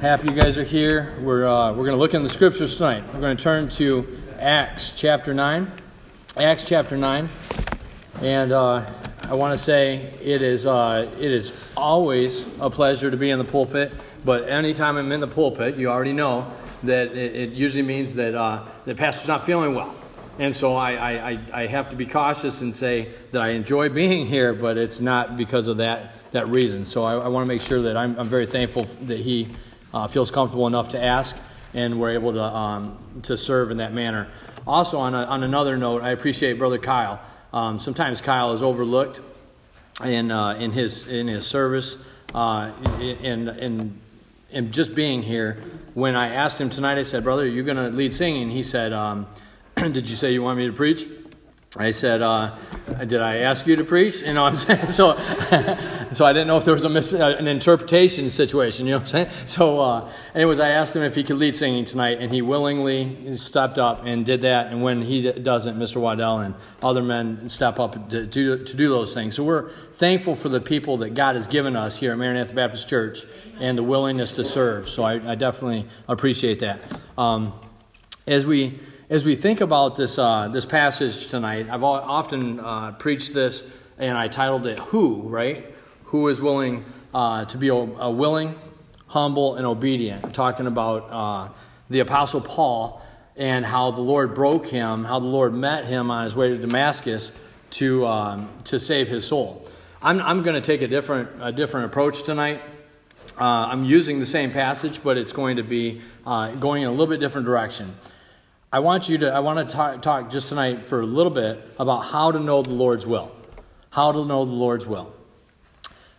Happy you guys are here. We're, uh, we're going to look in the scriptures tonight. We're going to turn to Acts chapter 9. Acts chapter 9. And uh, I want to say it is, uh, it is always a pleasure to be in the pulpit, but anytime I'm in the pulpit, you already know that it, it usually means that uh, the pastor's not feeling well. And so I, I, I have to be cautious and say that I enjoy being here, but it's not because of that, that reason. So I, I want to make sure that I'm, I'm very thankful that he uh, feels comfortable enough to ask and we're able to, um, to serve in that manner. Also, on, a, on another note, I appreciate Brother Kyle. Um, sometimes Kyle is overlooked in, uh, in, his, in his service uh, and, and, and just being here. When I asked him tonight, I said, Brother, you're you going to lead singing? He said, um, Did you say you want me to preach? I said, uh, "Did I ask you to preach?" You know what I'm saying? So, so I didn't know if there was a mis- uh, an interpretation situation. You know what I'm saying? So, uh, anyways, I asked him if he could lead singing tonight, and he willingly stepped up and did that. And when he doesn't, Mr. Waddell and other men step up to, to, to do those things. So we're thankful for the people that God has given us here at Maranatha Baptist Church and the willingness to serve. So I, I definitely appreciate that. Um, as we as we think about this, uh, this passage tonight, I've often uh, preached this and I titled it Who, right? Who is willing uh, to be a, a, willing, humble, and obedient? I'm talking about uh, the Apostle Paul and how the Lord broke him, how the Lord met him on his way to Damascus to, um, to save his soul. I'm, I'm going to take a different, a different approach tonight. Uh, I'm using the same passage, but it's going to be uh, going in a little bit different direction. I want you to, I want to talk, talk just tonight for a little bit about how to know the Lord's will. How to know the Lord's will.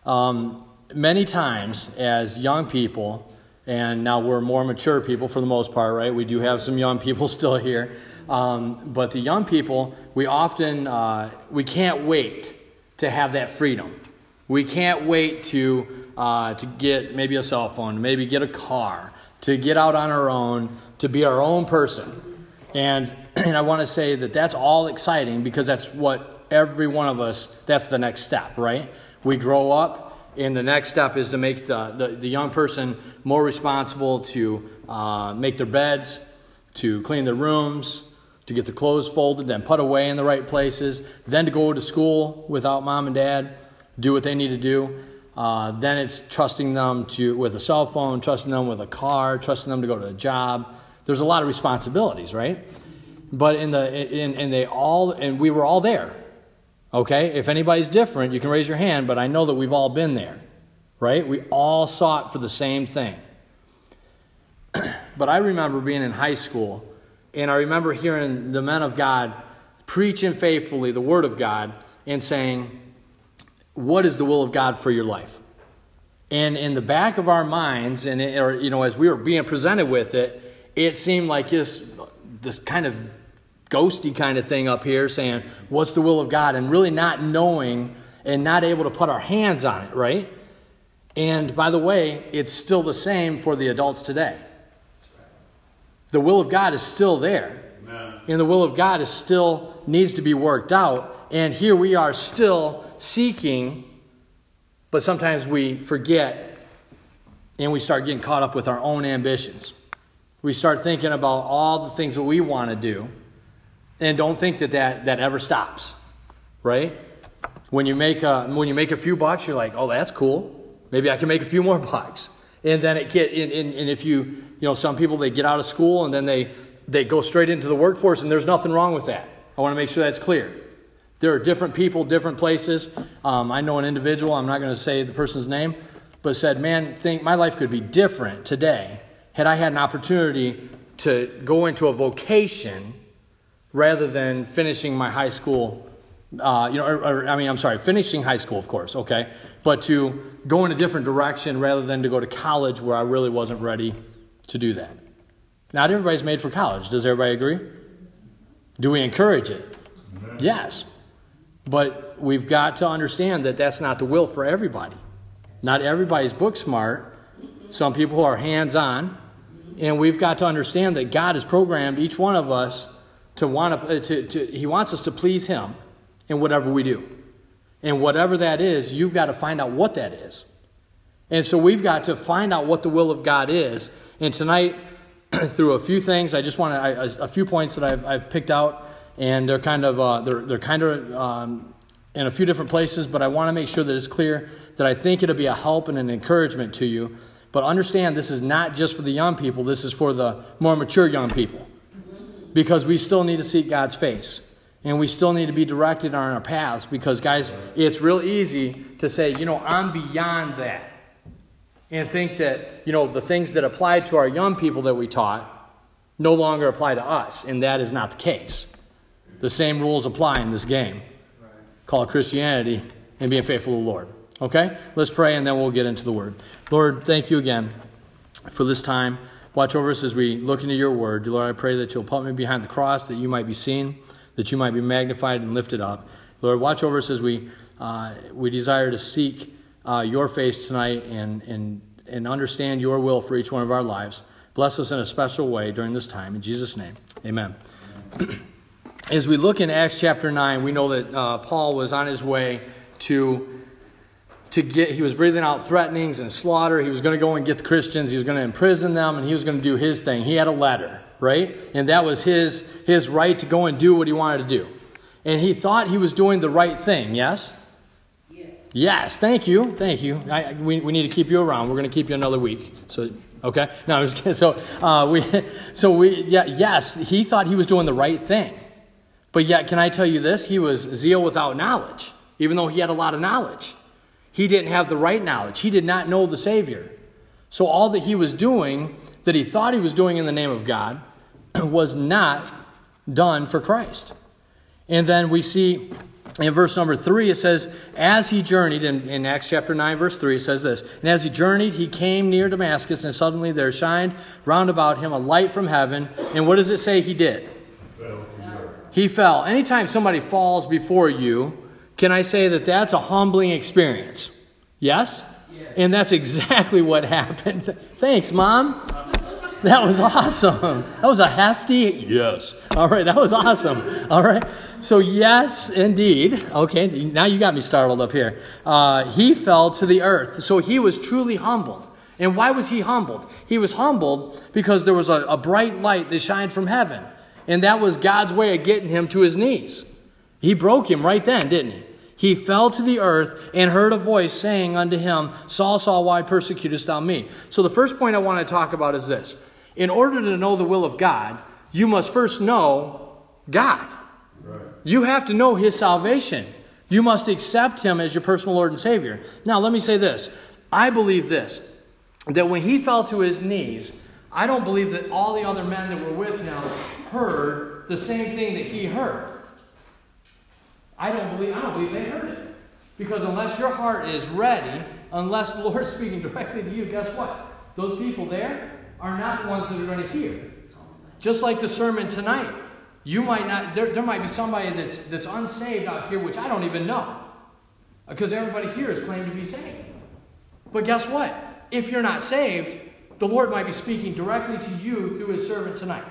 Um, many times, as young people, and now we're more mature people for the most part, right? We do have some young people still here. Um, but the young people, we often, uh, we can't wait to have that freedom. We can't wait to, uh, to get maybe a cell phone, maybe get a car, to get out on our own, to be our own person. And, and I want to say that that's all exciting because that's what every one of us, that's the next step, right? We grow up, and the next step is to make the, the, the young person more responsible to uh, make their beds, to clean their rooms, to get the clothes folded, then put away in the right places, then to go to school without mom and dad, do what they need to do. Uh, then it's trusting them to with a cell phone, trusting them with a car, trusting them to go to a job, there's a lot of responsibilities, right? But in the in and they all and we were all there. Okay? If anybody's different, you can raise your hand, but I know that we've all been there. Right? We all sought for the same thing. but I remember being in high school and I remember hearing the men of God preaching faithfully the word of God and saying, "What is the will of God for your life?" And in the back of our minds, and it, or you know, as we were being presented with it, it seemed like this, this kind of ghosty kind of thing up here saying, What's the will of God? and really not knowing and not able to put our hands on it, right? And by the way, it's still the same for the adults today. The will of God is still there. Amen. And the will of God is still needs to be worked out. And here we are still seeking, but sometimes we forget and we start getting caught up with our own ambitions we start thinking about all the things that we want to do and don't think that, that that ever stops right? When you make a when you make a few bucks you're like oh that's cool. Maybe i can make a few more bucks. And then it get and, and, and if you you know some people they get out of school and then they they go straight into the workforce and there's nothing wrong with that. I want to make sure that's clear. There are different people different places. Um, i know an individual i'm not going to say the person's name but said man think my life could be different today had I had an opportunity to go into a vocation rather than finishing my high school, uh, you know, or, or, I mean, I'm sorry, finishing high school, of course, okay, but to go in a different direction rather than to go to college where I really wasn't ready to do that. Not everybody's made for college. Does everybody agree? Do we encourage it? Yes. But we've got to understand that that's not the will for everybody. Not everybody's book smart. Some people are hands on. And we've got to understand that God has programmed each one of us to want to, to, to, He wants us to please Him in whatever we do. And whatever that is, you've got to find out what that is. And so we've got to find out what the will of God is. And tonight, through a few things, I just want to, a few points that I've, I've picked out, and they're kind of, uh, they're, they're kind of um, in a few different places, but I want to make sure that it's clear that I think it'll be a help and an encouragement to you. But understand this is not just for the young people, this is for the more mature young people. Because we still need to seek God's face. And we still need to be directed on our paths because, guys, it's real easy to say, you know, I'm beyond that and think that, you know, the things that apply to our young people that we taught no longer apply to us, and that is not the case. The same rules apply in this game called Christianity and being faithful to the Lord. Okay? Let's pray and then we'll get into the word. Lord, thank you again for this time. Watch over us as we look into your word. Lord, I pray that you'll put me behind the cross, that you might be seen, that you might be magnified and lifted up. Lord, watch over us as we, uh, we desire to seek uh, your face tonight and, and, and understand your will for each one of our lives. Bless us in a special way during this time. In Jesus' name, amen. As we look in Acts chapter 9, we know that uh, Paul was on his way to, to get, he was breathing out threatenings and slaughter. He was going to go and get the Christians, he was going to imprison them, and he was going to do his thing. He had a letter, right? And that was his, his right to go and do what he wanted to do. And he thought he was doing the right thing, yes? Yes, thank you, thank you. I, we, we need to keep you around. We're going to keep you another week. So, okay. No, I was kidding. So, uh, we, so we, yeah, yes, he thought he was doing the right thing, but yet, can I tell you this? He was zeal without knowledge, even though he had a lot of knowledge. He didn't have the right knowledge. He did not know the Savior. So all that he was doing, that he thought he was doing in the name of God, was not done for Christ. And then we see in verse number 3, it says, As he journeyed, in, in, Acts chapter 9, verse 3, it says this And as he journeyed, he came near Damascus, and suddenly there shined round about him a light from heaven. And what does it say he did? He fell. Anytime somebody falls before you, can I say that that's a humbling experience? Yes? yes. And that's exactly what happened. Thanks, Mom. That was awesome. That was a hefty yes. All right, that was awesome. All right. So, yes, indeed. Okay, now you got me startled up here. Uh, he fell to the earth. So, he was truly humbled. And why was he humbled? He was humbled because there was a, a bright light that shined from heaven. And that was God's way of getting him to his knees. He broke him right then, didn't he? He fell to the earth and heard a voice saying unto him, Saul, Saul, why persecutest thou me? So, the first point I want to talk about is this in order to know the will of God, you must first know God. Right. You have to know His salvation. You must accept Him as your personal Lord and Savior. Now, let me say this I believe this that when he fell to his knees, I don't believe that all the other men that were with him heard the same thing that he heard. I don't believe I don't believe they heard it. Because unless your heart is ready, unless the Lord is speaking directly to you, guess what? Those people there, are not the ones that are going to hear. Just like the sermon tonight. You might not, there, there might be somebody that's, that's unsaved out here, which I don't even know. Because everybody here is claimed to be saved. But guess what? If you're not saved, the Lord might be speaking directly to you through his servant tonight.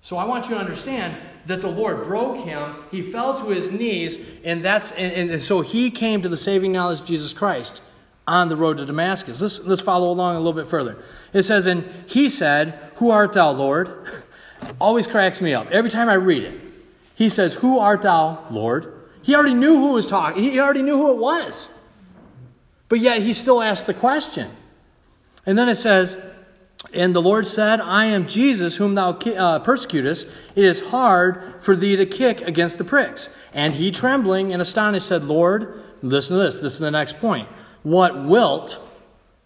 So I want you to understand that the Lord broke him. He fell to his knees, and that's and, and so he came to the saving knowledge of Jesus Christ on the road to Damascus. Let's, let's follow along a little bit further. It says, And he said, Who art thou, Lord? Always cracks me up. Every time I read it, he says, Who art thou, Lord? He already knew who was talking, he already knew who it was. But yet he still asked the question. And then it says, And the Lord said, I am Jesus whom thou uh, persecutest. It is hard for thee to kick against the pricks. And he, trembling and astonished, said, Lord, listen to this. This is the next point. What wilt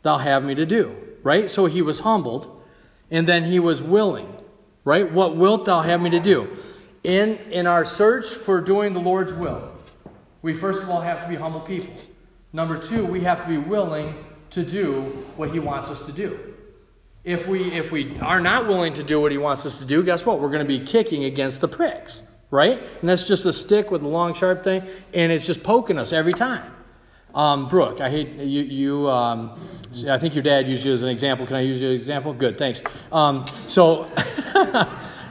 thou have me to do? Right? So he was humbled, and then he was willing. Right? What wilt thou have me to do? In, in our search for doing the Lord's will, we first of all have to be humble people. Number two, we have to be willing to do what he wants us to do. If we, if we are not willing to do what he wants us to do, guess what? We're going to be kicking against the pricks, right? And that's just a stick with a long, sharp thing, and it's just poking us every time. Um, Brooke, I hate you. you um, I think your dad used you as an example. Can I use you as an example? Good, thanks. Um, so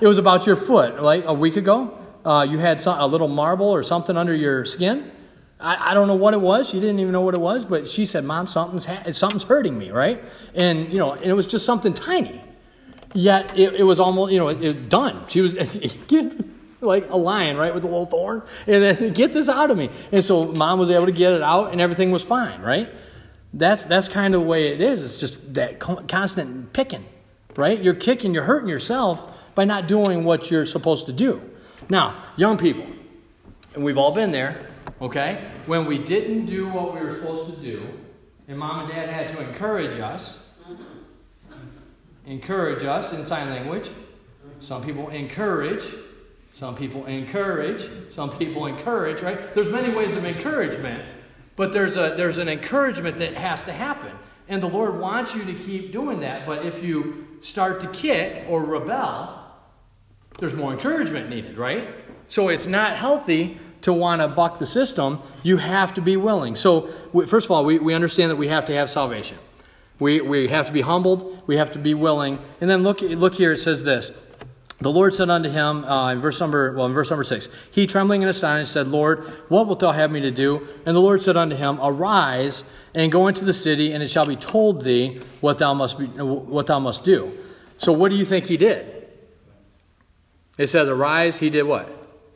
it was about your foot, like a week ago. Uh, you had some, a little marble or something under your skin. I, I, don't know what it was. She didn't even know what it was, but she said, Mom, something's, ha- something's hurting me, right? And, you know, and it was just something tiny. Yet it, it was almost, you know, it, it done. She was like a lion, right, with a little thorn. And then, get this out of me. And so mom was able to get it out, and everything was fine, right? That's, that's kind of the way it is. It's just that constant picking, right? You're kicking, you're hurting yourself by not doing what you're supposed to do. Now, young people, and we've all been there, okay? When we didn't do what we were supposed to do, and mom and dad had to encourage us, encourage us in sign language. Some people encourage. Some people encourage. Some people encourage, right? There's many ways of encouragement, but there's, a, there's an encouragement that has to happen. And the Lord wants you to keep doing that, but if you start to kick or rebel, there's more encouragement needed, right? So it's not healthy to want to buck the system. You have to be willing. So, first of all, we, we understand that we have to have salvation. We, we have to be humbled. We have to be willing. And then look, look here, it says this. The Lord said unto him, uh, in verse number, well, in verse number six, he trembling and astonished said, Lord, what wilt thou have me to do? And the Lord said unto him, Arise and go into the city, and it shall be told thee what thou must be, what thou must do. So, what do you think he did? It says, Arise. He did what?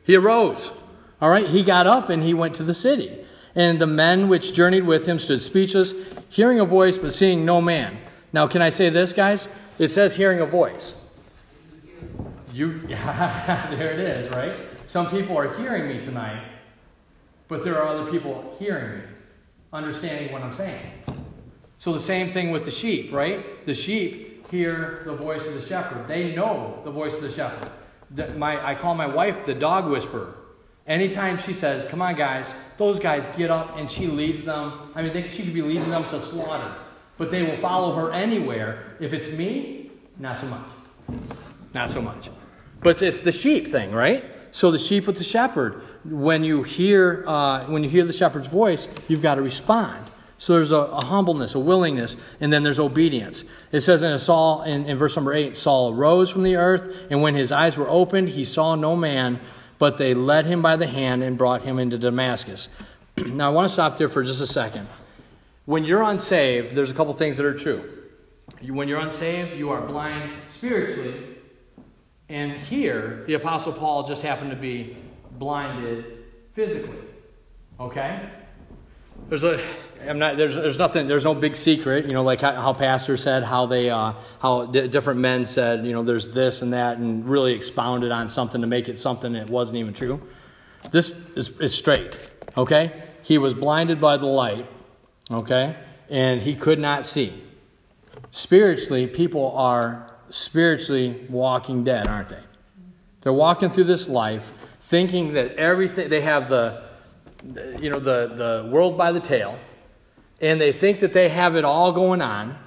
He arose. All right. He got up and he went to the city. And the men which journeyed with him stood speechless, hearing a voice, but seeing no man. Now, can I say this, guys? It says hearing a voice. You, there it is, right? Some people are hearing me tonight, but there are other people hearing me, understanding what I'm saying. So the same thing with the sheep, right? The sheep hear the voice of the shepherd. They know the voice of the shepherd. The, my, I call my wife the dog whisperer. Anytime she says, Come on, guys, those guys get up and she leads them. I mean, they, she could be leading them to slaughter, but they will follow her anywhere. If it's me, not so much. Not so much. But it's the sheep thing, right? So the sheep with the shepherd. When you hear, uh, when you hear the shepherd's voice, you've got to respond. So there's a, a, humbleness, a willingness, and then there's obedience. It says in Saul in, in verse number eight, Saul arose from the earth, and when his eyes were opened, he saw no man, but they led him by the hand and brought him into Damascus. now, I want to stop there for just a second. When you're unsaved, there's a couple things that are true. When you're unsaved, you are blind spiritually. And here, the Apostle Paul just happened to be blinded physically. Okay? There's a, I'm not, there's, there's nothing, there's no big secret, you know, like how, how Pastor said, how they, uh, how d- different men said, you know, there's this and that, and really expounded on something to make it something that wasn't even true. This is, is straight, okay? He was blinded by the light, okay? And he could not see. Spiritually, people are spiritually walking dead, aren't they? They're walking through this life thinking that everything, they have the, you know, the, the world by the tail, and they think that they have it all going on,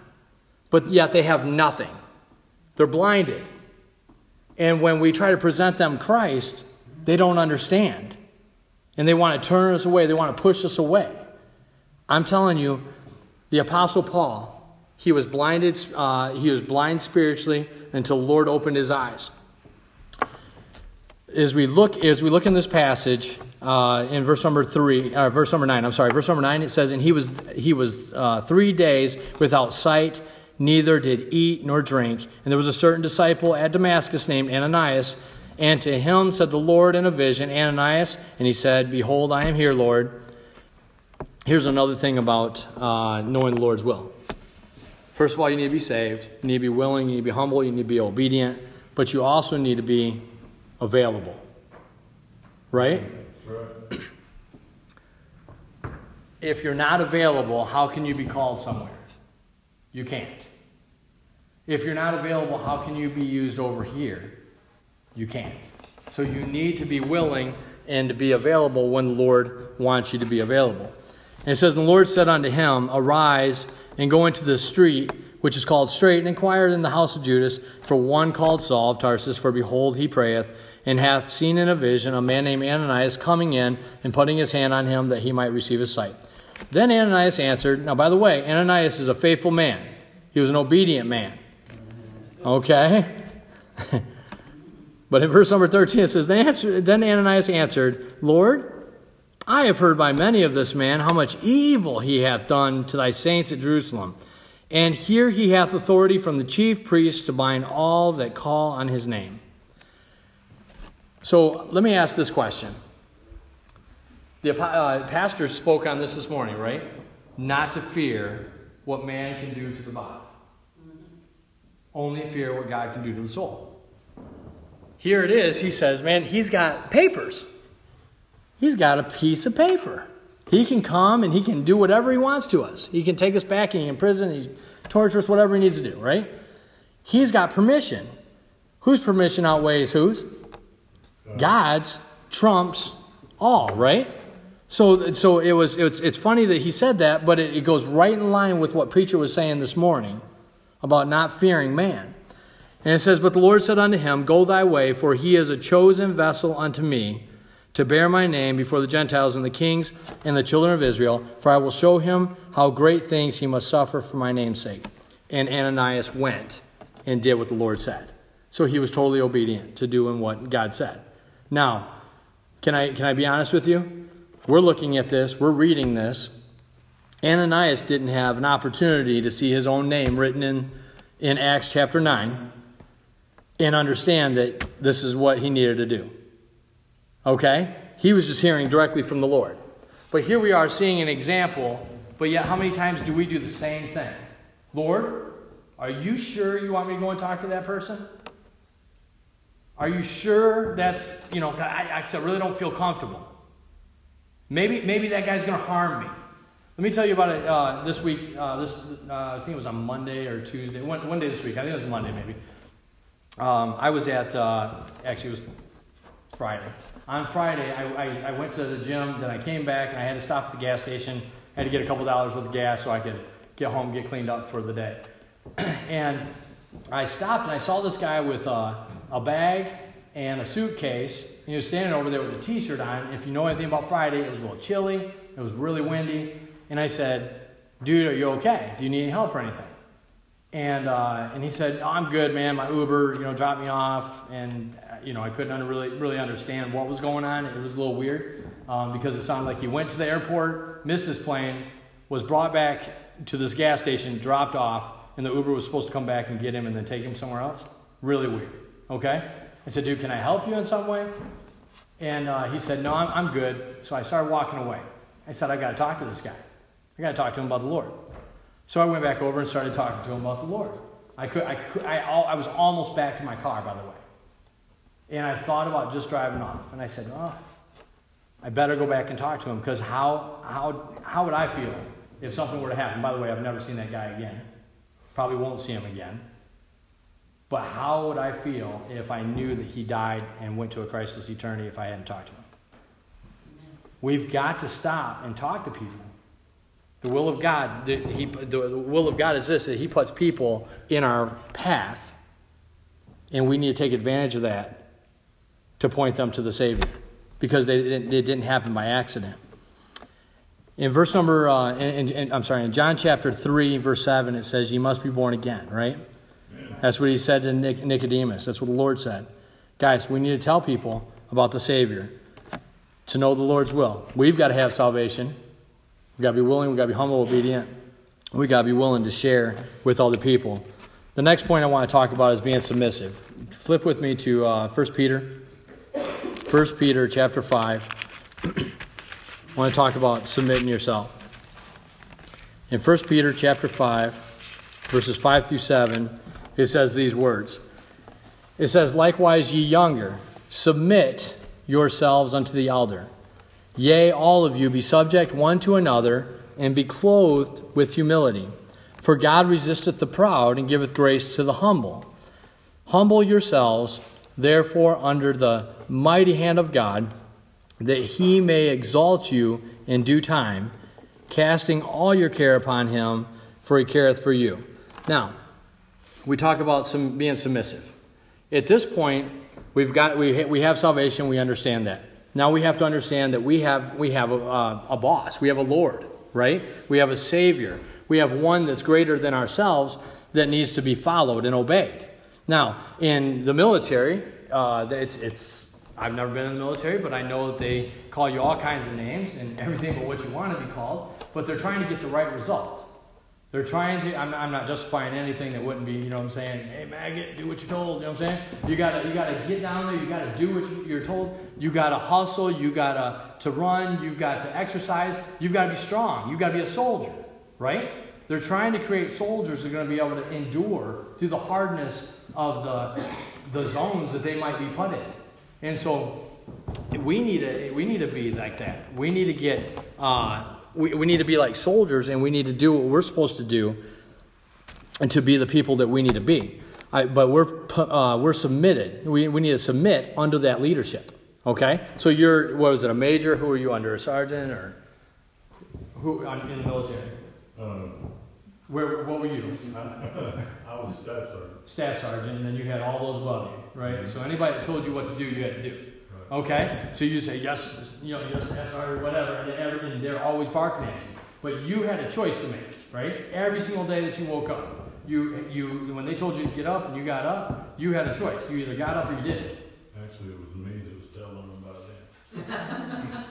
but yet they have nothing. They're blinded. And when we try to present them Christ, they don't understand. And they want to turn us away, they want to push us away. I'm telling you, the Apostle Paul, he was blinded, uh, he was blind spiritually until the Lord opened his eyes as we look as we look in this passage uh, in verse number three, uh, verse number nine. I'm sorry, verse number nine. It says, "And he was he was uh, three days without sight, neither did eat nor drink. And there was a certain disciple at Damascus named Ananias, and to him said the Lord in a vision, Ananias, and he said, Behold, I am here, Lord." Here's another thing about uh, knowing the Lord's will. First of all, you need to be saved. You need to be willing. You need to be humble. You need to be obedient. But you also need to be available. Right? right? If you're not available, how can you be called somewhere? You can't. If you're not available, how can you be used over here? You can't. So you need to be willing and to be available when the Lord wants you to be available. And it says, The Lord said unto him, Arise and go into the street which is called Straight, and inquire in the house of Judas for one called Saul of Tarsus, for behold, he prayeth and hath seen in a vision a man named Ananias coming in and putting his hand on him that he might receive his sight. Then Ananias answered, Now, by the way, Ananias is a faithful man, he was an obedient man. Okay? but in verse number 13 it says, Then, Ananias answered, Lord, I have heard by many of this man how much evil he hath done to thy saints at Jerusalem. And here he hath authority from the chief priest to bind all that call on his name. So let me ask this question. The uh, pastor spoke on this this morning, right? Not to fear what man can do to the body, only fear what God can do to the soul. Here it is. He says, man, he's got papers. He's got a piece of paper. He can come and he can do whatever he wants to us. He can take us back and he can prison, he's torture us, whatever he needs to do, right? He's got permission. Whose permission outweighs whose? God's trumps all, right? So, so it was, it's, it's funny that he said that, but it, it goes right in line with what preacher was saying this morning about not fearing man. And it says, But the Lord said unto him, Go thy way, for he is a chosen vessel unto me to bear my name before the Gentiles and the kings and the children of Israel, for I will show him how great things he must suffer for my name's sake. And Ananias went and did what the Lord said. So he was totally obedient to doing what God said. Now, can I, can I be honest with you? We're looking at this, we're reading this. Ananias didn't have an opportunity to see his own name written in, in Acts chapter 9 and understand that this is what he needed to do. Okay? He was just hearing directly from the Lord. But here we are seeing an example, but yet how many times do we do the same thing? Lord, are you sure you want me to go and talk to that person? Are you sure that's, you know, I, I really don't feel comfortable. Maybe, maybe that guy's going to harm me. Let me tell you about it uh, this week. Uh, this, uh, I think it was on Monday or Tuesday. One, one day this week. I think it was Monday, maybe. Um, I was at, uh, actually, it was Friday on Friday, I, I, I, went to the gym, then I came back and I had to stop at the gas station. I had to get a couple dollars worth of gas so I could get home, get cleaned up for the day. and I stopped and I saw this guy with a, a bag and a suitcase. And he was standing over there with a t shirt on. If you know anything about Friday, it was a little chilly, it was really windy. And I said, Dude, are you okay? Do you need any help or anything? And, uh, and he said, oh, I'm good, man. My Uber, you know, dropped me off. And, uh, you know, I couldn't really, really understand what was going on. It was a little weird um, because it sounded like he went to the airport, missed his plane, was brought back to this gas station, dropped off, and the Uber was supposed to come back and get him and then take him somewhere else. Really weird. Okay? I said, dude, can I help you in some way? And uh, he said, no, I'm, I'm good. So I started walking away. I said, I got to talk to this guy. I got to talk to him about the Lord. So I went back over and started talking to him about the Lord. I, could, I, could, I, I was almost back to my car, by the way. And I thought about just driving off. And I said, oh, I better go back and talk to him because how, how, how would I feel if something were to happen? By the way, I've never seen that guy again. Probably won't see him again. But how would I feel if I knew that he died and went to a Christless eternity if I hadn't talked to him? We've got to stop and talk to people. The will of God, the, he, the will of God is this that He puts people in our path, and we need to take advantage of that to point them to the Savior because they didn't, it didn't happen by accident. In verse number, uh, in, in, I'm sorry, in John chapter 3, verse 7, it says, You must be born again, right? That's what he said to Nicodemus. That's what the Lord said. Guys, we need to tell people about the Savior to know the Lord's will. We've got to have salvation. We've got to be willing, we've got to be humble, obedient. We've got to be willing to share with other people. The next point I want to talk about is being submissive. Flip with me to uh, 1 Peter. 1 Peter chapter 5. I want to talk about submitting yourself. In 1 Peter chapter 5, verses 5 through 7, it says these words. It says, Likewise, ye younger, submit yourselves unto the elder. Yea, all of you be subject one to another, and be clothed with humility. For God resisteth the proud, and giveth grace to the humble. Humble yourselves, therefore, under the mighty hand of God, that he may exalt you in due time, casting all your care upon him, for he careth for you. Now, we talk about some being submissive. At this point, we've got we, we have salvation, we understand that. Now we have to understand that we have, we have a, a boss, we have a Lord, right? We have a Savior. We have one that's greater than ourselves that needs to be followed and obeyed. Now, in the military, uh, it's, it's I've never been in the military, but I know that they call you all kinds of names and everything but what you want to be called. But they're trying to get the right result. They're trying to. I'm, I'm not justifying anything that wouldn't be. You know what I'm saying? Hey, maggot, do what you're told. You know what I'm saying? You gotta you gotta get down there. You gotta do what you're told. You gotta hustle. You gotta to run. You've got to exercise. You've got to be strong. You've got to be a soldier, right? They're trying to create soldiers that are to be able to endure through the hardness of the the zones that they might be put in. And so we need to we need to be like that. We need to get uh, we, we need to be like soldiers, and we need to do what we're supposed to do, and to be the people that we need to be. I, but we're uh, we're submitted. We, we need to submit under that leadership. Okay. So you're what was it? A major? Who are you under? A sergeant or who in the military? Um, Where what were you? I was a staff sergeant. Staff sergeant, and then you had all those above you, right? So anybody that told you what to do, you had to do. Okay? So you say, yes, you know, yes, yes, or whatever, and they're always barking at you. But you had a choice to make, right? Every single day that you woke up. You, you, when they told you to get up and you got up, you had a choice. You either got up or you didn't. Actually, it was me that was telling them about that.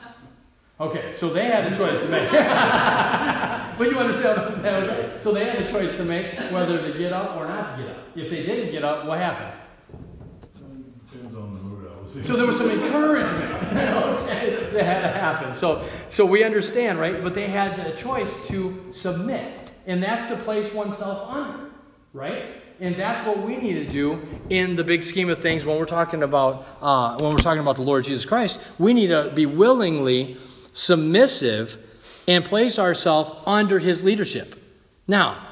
okay, so they had a choice to make. but you understand what I'm saying? Okay? So they had a choice to make whether to get up or not to get up. If they didn't get up, what happened? So there was some encouragement okay, that had to happen. So, so we understand, right? But they had a choice to submit. And that's to place oneself under, right? And that's what we need to do in the big scheme of things when we're talking about uh, when we're talking about the Lord Jesus Christ. We need to be willingly submissive and place ourselves under His leadership. Now,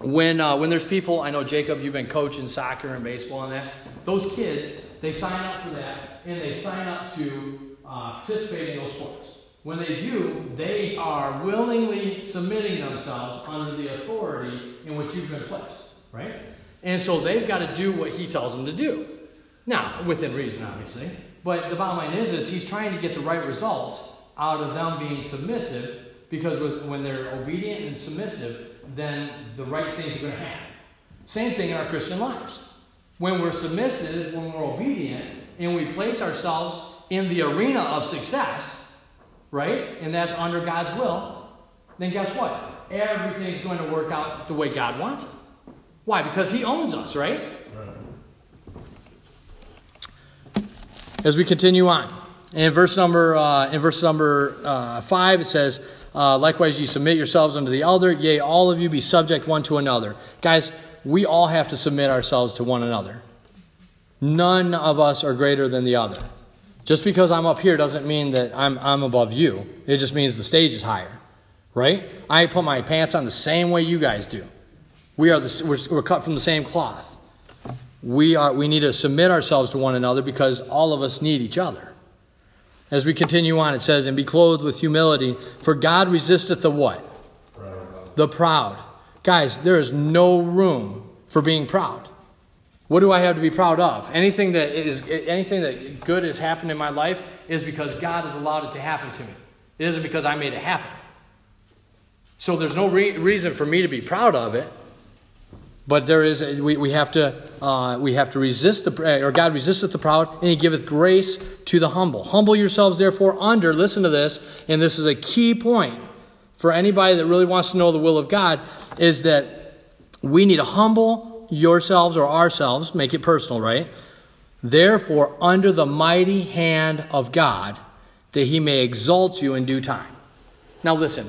when uh, when there's people, I know Jacob, you've been coaching soccer and baseball and that. Those kids, they sign up for that and they sign up to uh, participate in those sports. When they do, they are willingly submitting themselves under the authority in which you've been placed, right? And so they've got to do what he tells them to do. Now, within reason, obviously. But the bottom line is, is he's trying to get the right result out of them being submissive because with, when they're obedient and submissive, then the right things are going to happen. Same thing in our Christian lives. When we're submissive, when we're obedient, and we place ourselves in the arena of success, right? And that's under God's will, then guess what? Everything's going to work out the way God wants it. Why? Because He owns us, right? As we continue on, in verse number uh, in verse number uh, five, it says, uh, "Likewise, ye submit yourselves unto the elder; yea, all of you be subject one to another." Guys, we all have to submit ourselves to one another. None of us are greater than the other. Just because I'm up here doesn't mean that I'm, I'm above you. It just means the stage is higher, right? I put my pants on the same way you guys do. We are the, we're, we're cut from the same cloth. We, are, we need to submit ourselves to one another because all of us need each other. As we continue on, it says, And be clothed with humility, for God resisteth the what? Proud. The proud. Guys, there is no room for being proud. What do I have to be proud of? Anything that is anything that good has happened in my life is because God has allowed it to happen to me. It isn't because I made it happen. So there's no re- reason for me to be proud of it. But there is we, we have to uh, we have to resist the or God resisteth the proud and He giveth grace to the humble. Humble yourselves therefore under. Listen to this, and this is a key point for anybody that really wants to know the will of God, is that we need to humble yourselves or ourselves, make it personal, right? Therefore, under the mighty hand of God, that he may exalt you in due time. Now, listen.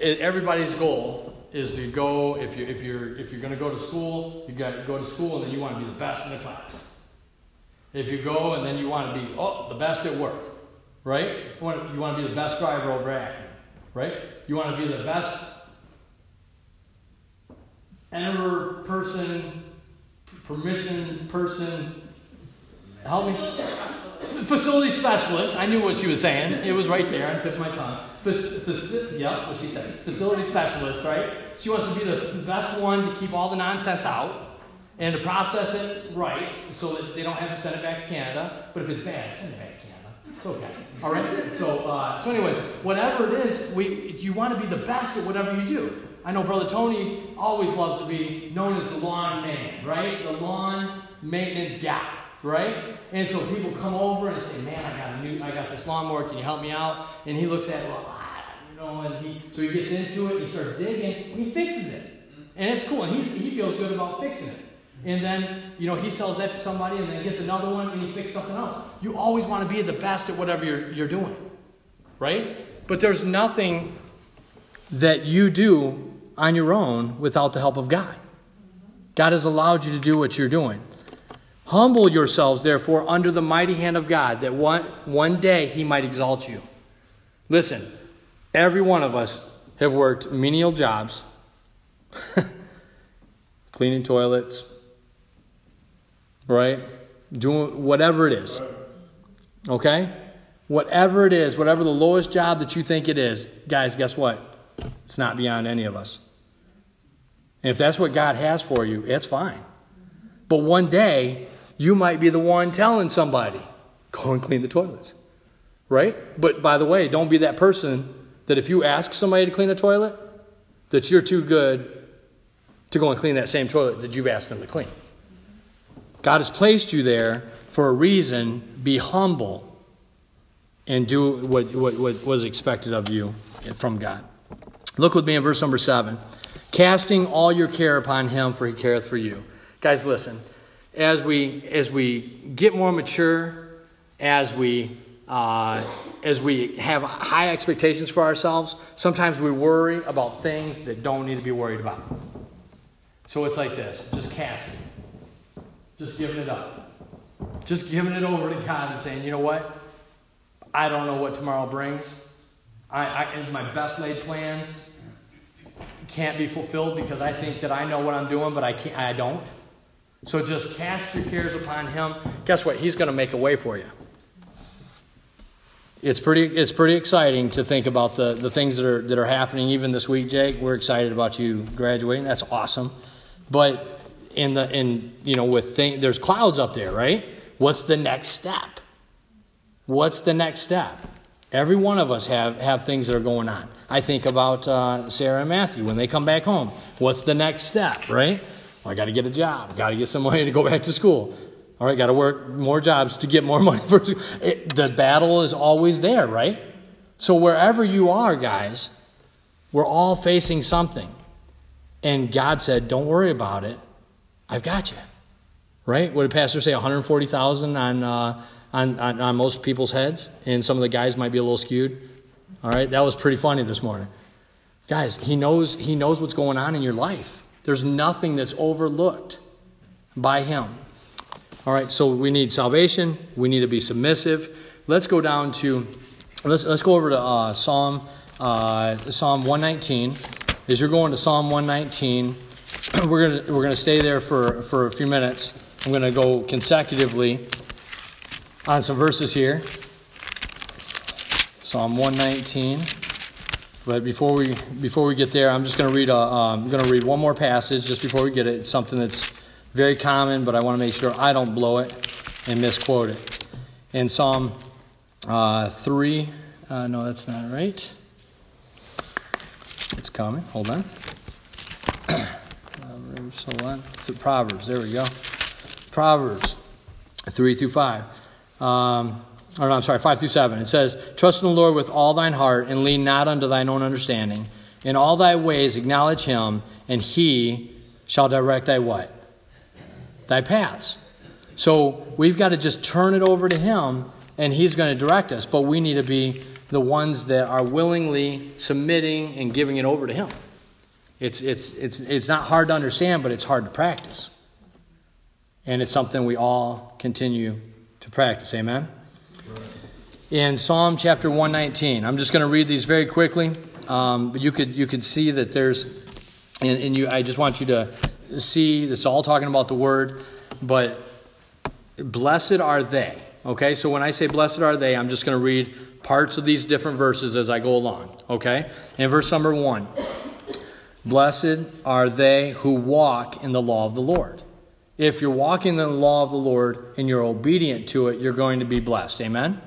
Everybody's goal is to go if you if you're if you're going to go to school, you got to go to school and then you want to be the best in the class. If you go and then you want to be oh the best at work, right? You want, you want to be the best driver over Acme, right? You want to be the best enter person, permission person, help me. Facility specialist. I knew what she was saying. It was right there on the tip of my tongue. Faci- yep, what she said. Facility specialist, right? She wants to be the best one to keep all the nonsense out and to process it right so that they don't have to send it back to Canada. But if it's bad, send it back to Canada. it's okay. All right. So, uh, so anyways, whatever it is, we you want to be the best at whatever you do. I know Brother Tony always loves to be known as the lawn man, right? The lawn maintenance guy, right? And so people come over and say, "Man, I got a new, I got this lawnmower. Can you help me out?" And he looks at it, well, you know, and he so he gets into it. And he starts digging. And he fixes it, and it's cool. And he he feels good about fixing it. And then you know he sells that to somebody, and then gets another one, and he fixes something else. You always want to be the best at whatever you're you're doing, right? But there's nothing that you do on your own without the help of God. God has allowed you to do what you're doing. Humble yourselves, therefore, under the mighty hand of God, that one, one day he might exalt you. Listen, every one of us have worked menial jobs, cleaning toilets, right? Doing whatever it is. Okay? Whatever it is, whatever the lowest job that you think it is, guys, guess what? It's not beyond any of us. And if that's what God has for you, it's fine. But one day, you might be the one telling somebody, go and clean the toilets. Right? But by the way, don't be that person that if you ask somebody to clean a toilet, that you're too good to go and clean that same toilet that you've asked them to clean. God has placed you there for a reason. Be humble and do what, what, what was expected of you from God. Look with me in verse number 7. Casting all your care upon him, for he careth for you. Guys, listen as we as we get more mature, as we uh, as we have high expectations for ourselves, sometimes we worry about things that don't need to be worried about. So it's like this: just casting, just giving it up, just giving it over to God and saying, you know what? I don't know what tomorrow brings. I, I my best laid plans can't be fulfilled because I think that I know what I'm doing, but I can't. I don't. So just cast your cares upon him. Guess what? He's going to make a way for you. It's pretty, it's pretty exciting to think about the, the things that are, that are happening even this week, Jake. We're excited about you graduating. That's awesome. But in the in you know with thing, there's clouds up there, right? What's the next step? What's the next step? Every one of us have, have things that are going on. I think about uh, Sarah and Matthew when they come back home. What's the next step, right? Well, I got to get a job. Got to get some money to go back to school. All right, got to work more jobs to get more money for it, the battle is always there, right? So wherever you are, guys, we're all facing something. And God said, "Don't worry about it. I've got you." Right? What did Pastor say? 140,000 on, uh, on, on on most people's heads, and some of the guys might be a little skewed. All right, that was pretty funny this morning, guys. He knows he knows what's going on in your life. There's nothing that's overlooked by Him. All right, so we need salvation. We need to be submissive. Let's go down to, let's, let's go over to uh, Psalm, uh, Psalm 119. As you're going to Psalm 119, we're going we're gonna stay there for, for a few minutes. I'm going to go consecutively on some verses here. Psalm 119. But before we before we get there, I'm just going to read a, um, I'm going to read one more passage just before we get it. It's something that's very common, but I want to make sure I don't blow it and misquote it. In Psalm uh, three, uh, no, that's not right. It's coming. Hold on. Proverbs, hold on. Proverbs. There we go. Proverbs three through five. Um, or no, I'm sorry, 5 through 7. It says, Trust in the Lord with all thine heart, and lean not unto thine own understanding. In all thy ways acknowledge him, and he shall direct thy what? Thy paths. So we've got to just turn it over to him, and he's going to direct us. But we need to be the ones that are willingly submitting and giving it over to him. It's, it's, it's, it's not hard to understand, but it's hard to practice. And it's something we all continue to practice. Amen? in Psalm chapter 119. I'm just going to read these very quickly, um, but you could you could see that there's, and, and you I just want you to see this all talking about the word, but blessed are they. Okay, so when I say blessed are they, I'm just going to read parts of these different verses as I go along. Okay, in verse number one, blessed are they who walk in the law of the Lord. If you're walking in the law of the Lord and you're obedient to it, you're going to be blessed. Amen.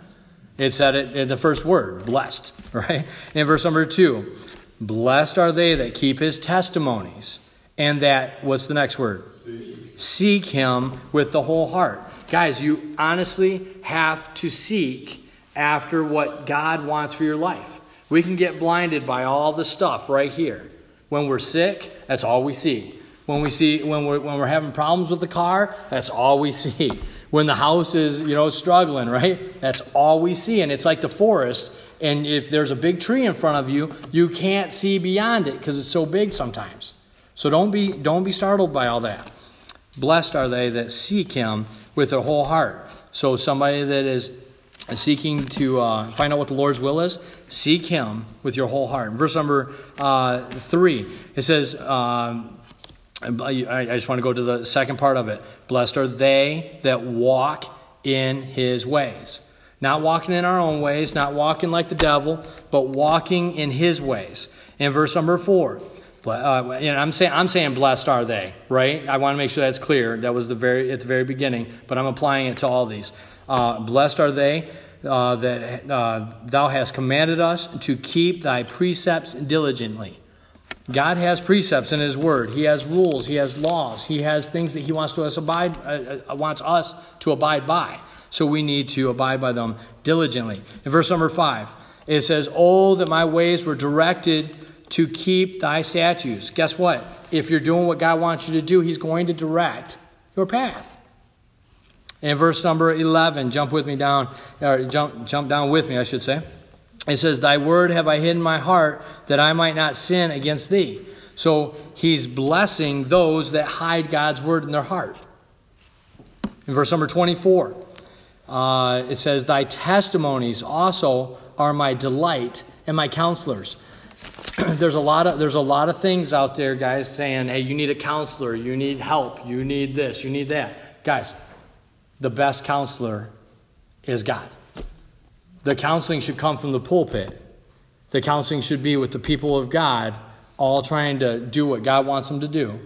It said it in the first word, blessed, right? In verse number two, blessed are they that keep his testimonies. And that, what's the next word? Seek Him with the whole heart. Guys, you honestly have to seek after what God wants for your life. We can get blinded by all the stuff right here. When we're sick, that's all we see. When we see when we're when we're having problems with the car, that's all we see. When the house is, you know, struggling, right? That's all we see. And it's like the forest, and if there's a big tree in front of you, you can't see beyond it because it's so big sometimes. So don't be don't be startled by all that. Blessed are they that seek him with their whole heart. So somebody that is seeking to uh, find out what the Lord's will is, seek Him with your whole heart. Verse number uh, three, it says, I, I just want to go to the second part of it. Blessed are they that walk in His ways. Not walking in our own ways, not walking like the devil, but walking in His ways. In verse number four, uh, and I'm saying I'm saying blessed are they, right? I want to make sure that's clear. That was the very at the very beginning, but I'm applying it to all these. Uh, blessed are they uh, that uh, thou hast commanded us to keep thy precepts diligently. God has precepts in His Word. He has rules. He has laws. He has things that He wants to us abide uh, uh, wants us to abide by. So we need to abide by them diligently. In verse number five, it says, "Oh, that my ways were directed to keep thy statutes." Guess what? If you're doing what God wants you to do, He's going to direct your path. In verse number 11, jump with me down, or jump, jump down with me, I should say. It says, Thy word have I hidden my heart that I might not sin against thee. So he's blessing those that hide God's word in their heart. In verse number 24, uh, it says, Thy testimonies also are my delight and my counselors. there's a lot of there's a lot of things out there, guys, saying, "Hey, you need a counselor, you need help, you need this, you need that." Guys, the best counselor is God. The counseling should come from the pulpit. The counseling should be with the people of God, all trying to do what God wants them to do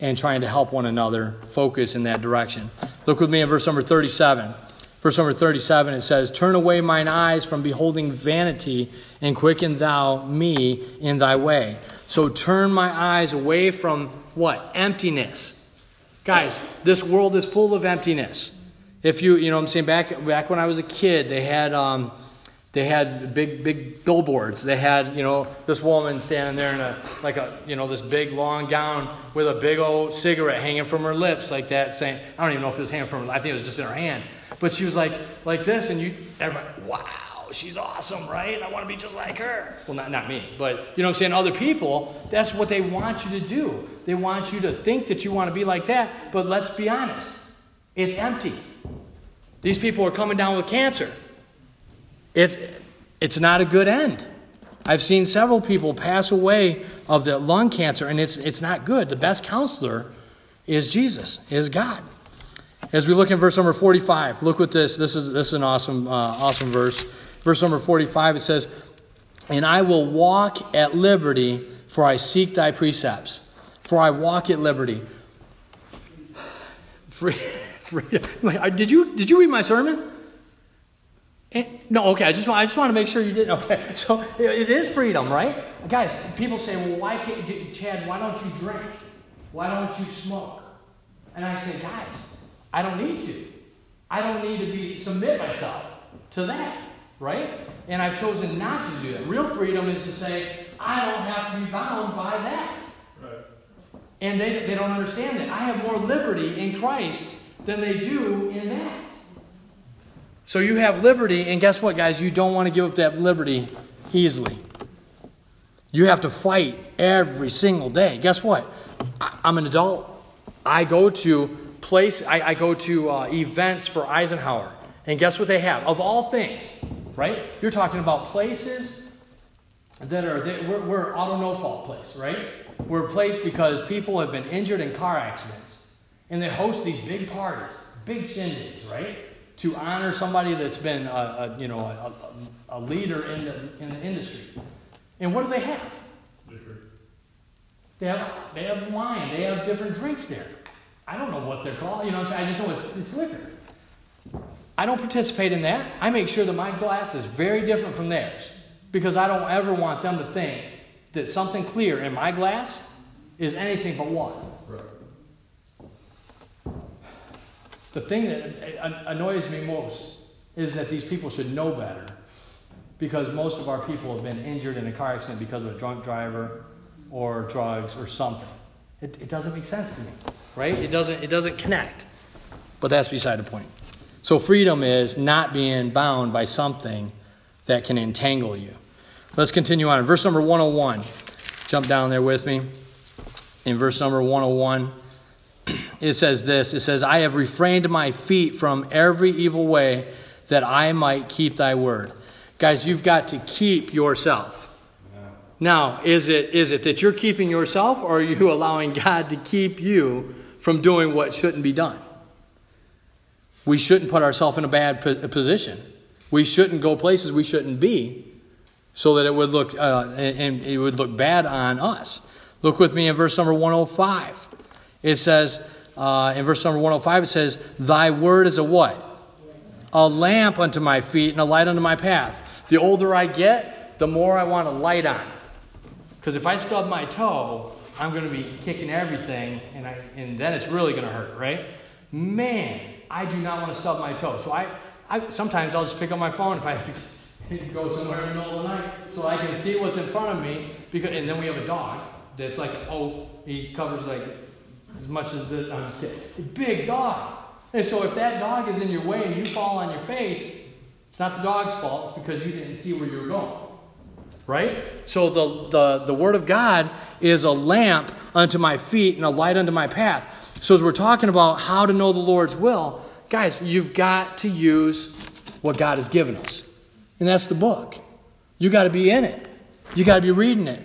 and trying to help one another focus in that direction. Look with me in verse number 37. Verse number 37, it says, Turn away mine eyes from beholding vanity, and quicken thou me in thy way. So turn my eyes away from what? Emptiness. Guys, this world is full of emptiness. If you, you know I'm saying, back, back when I was a kid, they had, um, they had big, big billboards. They had, you know, this woman standing there in a, like a, you know, this big long gown with a big old cigarette hanging from her lips like that, saying, I don't even know if it was hanging from her, I think it was just in her hand. But she was like, like this, and you, everybody, wow she's awesome, right? I want to be just like her. Well, not, not me, but you know what I'm saying? Other people, that's what they want you to do. They want you to think that you want to be like that, but let's be honest, it's empty. These people are coming down with cancer. It's, it's not a good end. I've seen several people pass away of the lung cancer, and it's, it's not good. The best counselor is Jesus, is God. As we look in verse number 45, look what this. This is, this is an awesome, uh, awesome verse. Verse number 45, it says, And I will walk at liberty, for I seek thy precepts. For I walk at liberty. Free, Did you, did you read my sermon? Eh, no, okay. I just want I just want to make sure you did. Okay, so it is freedom, right, guys? People say, "Well, why can't you, Chad? Why don't you drink? Why don't you smoke?" And I say, guys, I don't need to. I don't need to be submit myself to that right? And I've chosen not to do that. Real freedom is to say, I don't have to be bound by that. Right. And they, they don't understand that. I have more liberty in Christ than they do in that. So you have liberty, and guess what, guys? You don't want to give up that liberty easily. You have to fight every single day. Guess what? I, am an adult. I go to place. I, I go to uh, events for Eisenhower, and guess what they have? Of all things, right? You're talking about places that are, we're, we're auto no fault place, right? We're a place because people have been injured in car accidents. And they host these big parties, big shindigs, right? To honor somebody that's been, a, a you know, a, a, leader in the, in the industry. And what do they have? They have, they have wine. They have different drinks there. I don't know what they're called. You know, i just know it's, it's liquor. I don't participate in that. I make sure that my glass is very different from theirs because I don't ever want them to think that something clear in my glass is anything but water. Right. The thing that annoys me most is that these people should know better because most of our people have been injured in a car accident because of a drunk driver or drugs or something. It, it doesn't make sense to me, right? It doesn't, it doesn't connect. But that's beside the point. So freedom is not being bound by something that can entangle you. Let's continue on. Verse number 101. Jump down there with me. In verse number 101, it says this It says, I have refrained my feet from every evil way that I might keep thy word. Guys, you've got to keep yourself. Now, is it, is it that you're keeping yourself, or are you allowing God to keep you from doing what shouldn't be done? We shouldn't put ourselves in a bad position. We shouldn't go places we shouldn't be so that it would look uh, and it would look bad on us. Look with me in verse number 105. It says uh, in verse number 105 it says, "Thy word is a what? A lamp unto my feet and a light unto my path." The older I get, the more I want a light on. Because if I stub my toe, I'm going to be kicking everything, and I and then it's really going to hurt, right? Man, I do not want to stub my toe. So I, I sometimes I'll just pick up my phone if I have to go somewhere in the middle of the night so I can see what's in front of me. Because and then we have a dog that's like an oaf. He covers like as much as the, I'm just kidding. Big dog. And so if that dog is in your way and you fall on your face, it's not the dog's fault. It's because you didn't see where you were going. Right? So the, the, the Word of God is a lamp unto my feet and a light unto my path. So as we're talking about how to know the Lord's will, guys, you've got to use what God has given us and that's the book. You got to be in it. You got to be reading it.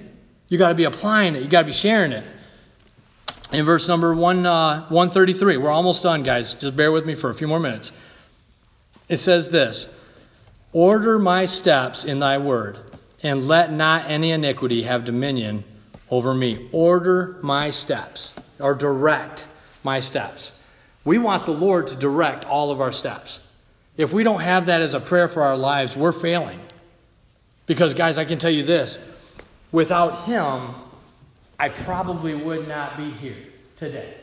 You got to be applying it. You got to be sharing it. In verse number one, uh, 133, we're almost done, guys. Just bear with me for a few more minutes. It says this Order my steps in thy word, and let not any iniquity have dominion over me. Order my steps, or direct my steps. We want the Lord to direct all of our steps. If we don't have that as a prayer for our lives, we're failing. Because, guys, I can tell you this without Him, I probably would not be here today.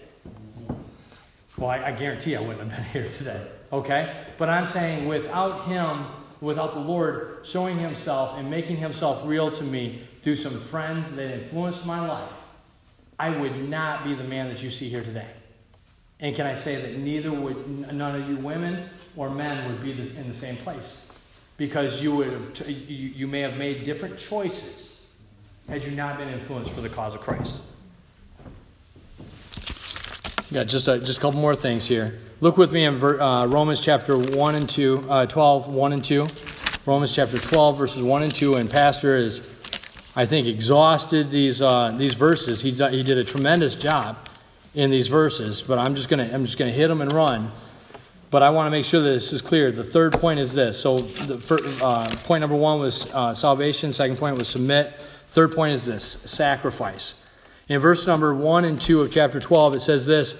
Well, I, I, guarantee I wouldn't have been here today. Okay? But I'm saying without Him, without the Lord showing Himself and making Himself real to me through some friends that influenced my life, I would not be the man that you see here today. And can I say that neither would none of you women or men would be in the same place? Because you would have you, may have made different choices had you not been influenced for the cause of Christ. Yeah, just a, just a couple more things here. Look with me in uh, Romans chapter 1 and 2, uh, 12, 1 and 2. Romans chapter 12, verses 1 and 2. And Pastor is, I think, exhausted these, uh, these verses. He's, he did a tremendous job in these verses, but I'm just just gonna hit them and run. But I want to make sure that this is clear. The third point is this. So, the first, uh, point number one was uh, salvation. Second point was submit. Third point is this sacrifice. In verse number one and two of chapter 12, it says this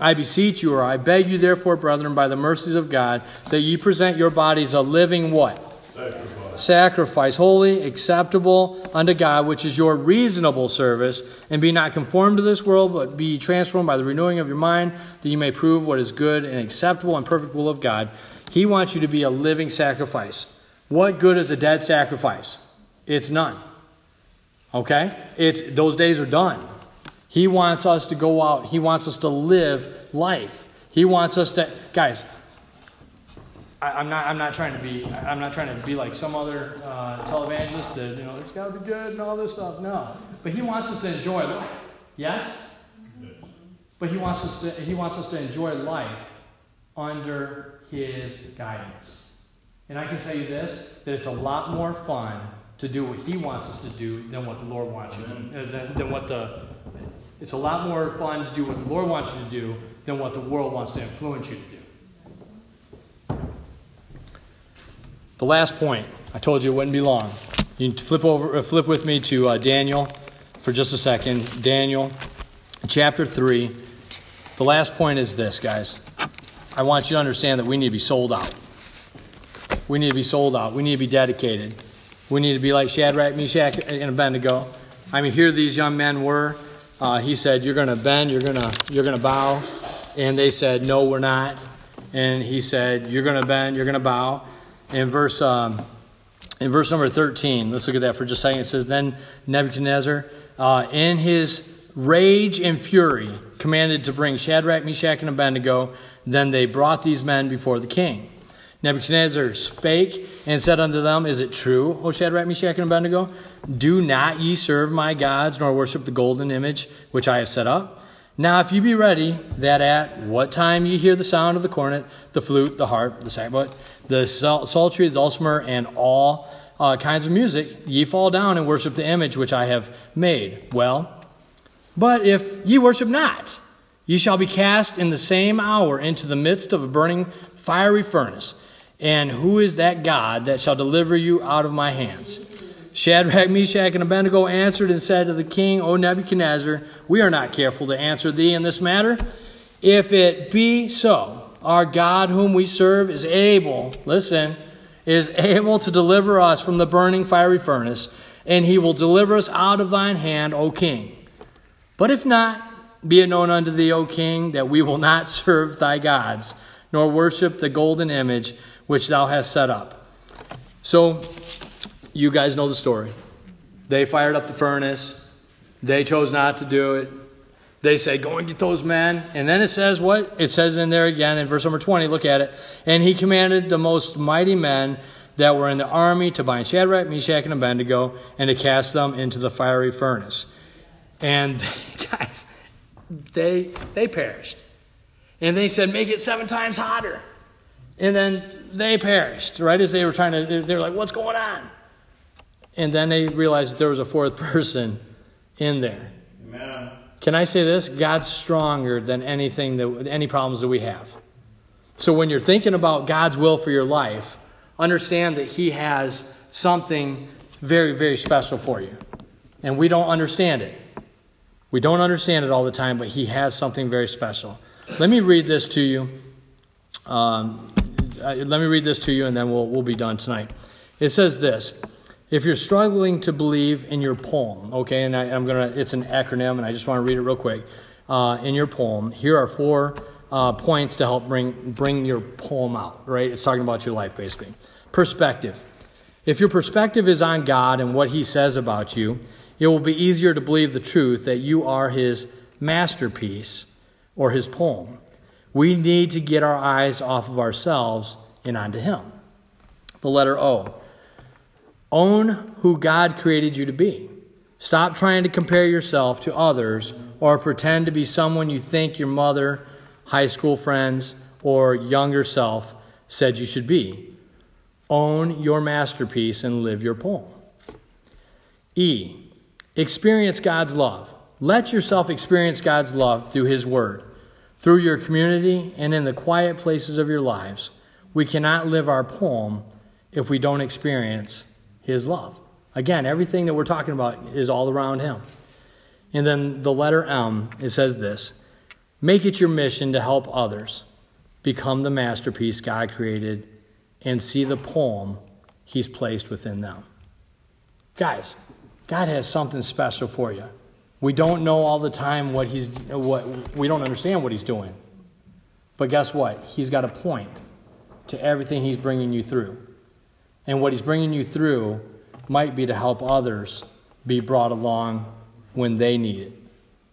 I beseech you, or I beg you, therefore, brethren, by the mercies of God, that ye present your bodies a living what? Sacrifice sacrifice, holy, acceptable unto God, which is your reasonable service. And be not conformed to this world, but be transformed by the renewing of your mind, that you may prove what is good and acceptable and perfect will of God. He wants you to be a living sacrifice. What good is a dead sacrifice? It's none. Okay? It's those days are done. He wants us to go out. He wants us to live life. He wants us to guys, I, am not. I'm not trying to be. I'm not trying to be like some other uh, televangelist that you know it's got to be good and all this stuff. No, but he wants us to enjoy life. Yes. But he wants us to. He wants us to enjoy life under his guidance. And I can tell you this: that it's a lot more fun to do what he wants us to do than what the Lord wants you to, uh, than, than what the. It's a lot more fun to do what the Lord wants you to do than what the world wants to influence you to do. The last point, I told you it wouldn't be long. You flip over, uh, flip with me to uh, Daniel for just a second. Daniel, chapter three. The last point is this, guys. I want you to understand that we need to be sold out. We need to be sold out. We need to be dedicated. We need to be like Shadrach, Meshach, and Abednego. I mean, here these young men were. Uh, he said, "You're going to bend. You're going to you're going to bow," and they said, "No, we're not." and he said, You're going to bend, you're going to bow. In verse, um, in verse number 13, let's look at that for just a second. It says, Then Nebuchadnezzar, uh, in his rage and fury, commanded to bring Shadrach, Meshach, and Abednego. Then they brought these men before the king. Nebuchadnezzar spake and said unto them, Is it true, O Shadrach, Meshach, and Abednego? Do not ye serve my gods, nor worship the golden image which I have set up? Now, if you be ready, that at what time ye hear the sound of the cornet, the flute, the harp, the sackbut, the psaltery, the dulcimer, and all uh, kinds of music, ye fall down and worship the image which I have made. Well, but if ye worship not, ye shall be cast in the same hour into the midst of a burning fiery furnace. And who is that God that shall deliver you out of my hands? Shadrach, Meshach, and Abednego answered and said to the king, O Nebuchadnezzar, we are not careful to answer thee in this matter. If it be so, our God whom we serve is able, listen, is able to deliver us from the burning fiery furnace, and he will deliver us out of thine hand, O king. But if not, be it known unto thee, O king, that we will not serve thy gods, nor worship the golden image which thou hast set up. So, you guys know the story. They fired up the furnace. They chose not to do it. They say, Go and get those men. And then it says what? It says in there again in verse number 20, look at it. And he commanded the most mighty men that were in the army to bind Shadrach, Meshach, and Abednego and to cast them into the fiery furnace. And guys, they, they perished. And they said, Make it seven times hotter. And then they perished, right as they were trying to, they're like, What's going on? And then they realized that there was a fourth person in there. Amen. Can I say this? God's stronger than anything that any problems that we have. So when you're thinking about God's will for your life, understand that He has something very, very special for you. And we don't understand it. We don't understand it all the time, but He has something very special. Let me read this to you. Um, let me read this to you, and then we'll, we'll be done tonight. It says this if you're struggling to believe in your poem, okay, and I, am gonna, it's an acronym, and I just want to read it real quick. Uh, in your poem, here are four uh, points to help bring bring your poem out. Right, it's talking about your life basically. Perspective. If your perspective is on God and what He says about you, it will be easier to believe the truth that you are His masterpiece or His poem. We need to get our eyes off of ourselves and onto Him. The letter O. Own who God created you to be. Stop trying to compare yourself to others or pretend to be someone you think your mother, high school friends, or younger self said you should be. Own your masterpiece and live your poem. E. Experience God's love. Let yourself experience God's love through His Word, through your community, and in the quiet places of your lives. We cannot live our poem if we don't experience his love. Again, everything that we're talking about is all around Him. And then the letter M, it says this Make it your mission to help others become the masterpiece God created and see the poem He's placed within them. Guys, God has something special for you. We don't know all the time what He's, what, we don't understand what He's doing. But guess what? He's got a point to everything He's bringing you through. And what He's bringing you through might be to help others be brought along when they need it.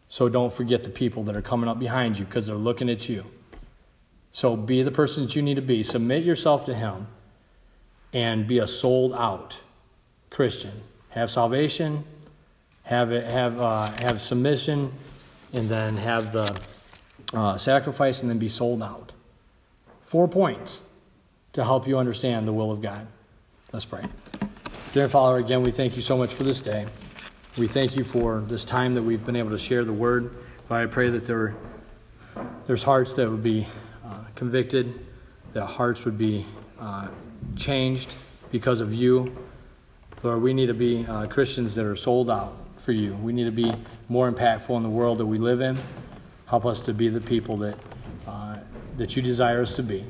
So don't forget the people that are coming up behind you because they're looking at you. So be the person that you need to be. Submit yourself to Him and be a sold out Christian. Have salvation, have, it, have, uh, have submission, and then have the uh, sacrifice, and then be sold out. Four points to help you understand the will of God. Let's pray. Dear Father, again, we thank you so much for this day. We thank you for this time that we've been able to share the word. But I pray that there, there's hearts that would be uh, convicted, that hearts would be uh, changed because of you. Lord, we need to be uh, Christians that are sold out for you. We need to be more impactful in the world that we live in. Help us to be the people that, uh, that you desire us to be.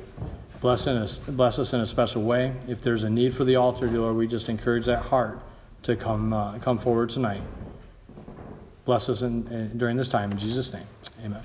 Bless us, bless us in a special way. If there's a need for the altar, Lord, we just encourage that heart to come, uh, come forward tonight. Bless us in, in, during this time. In Jesus' name, amen.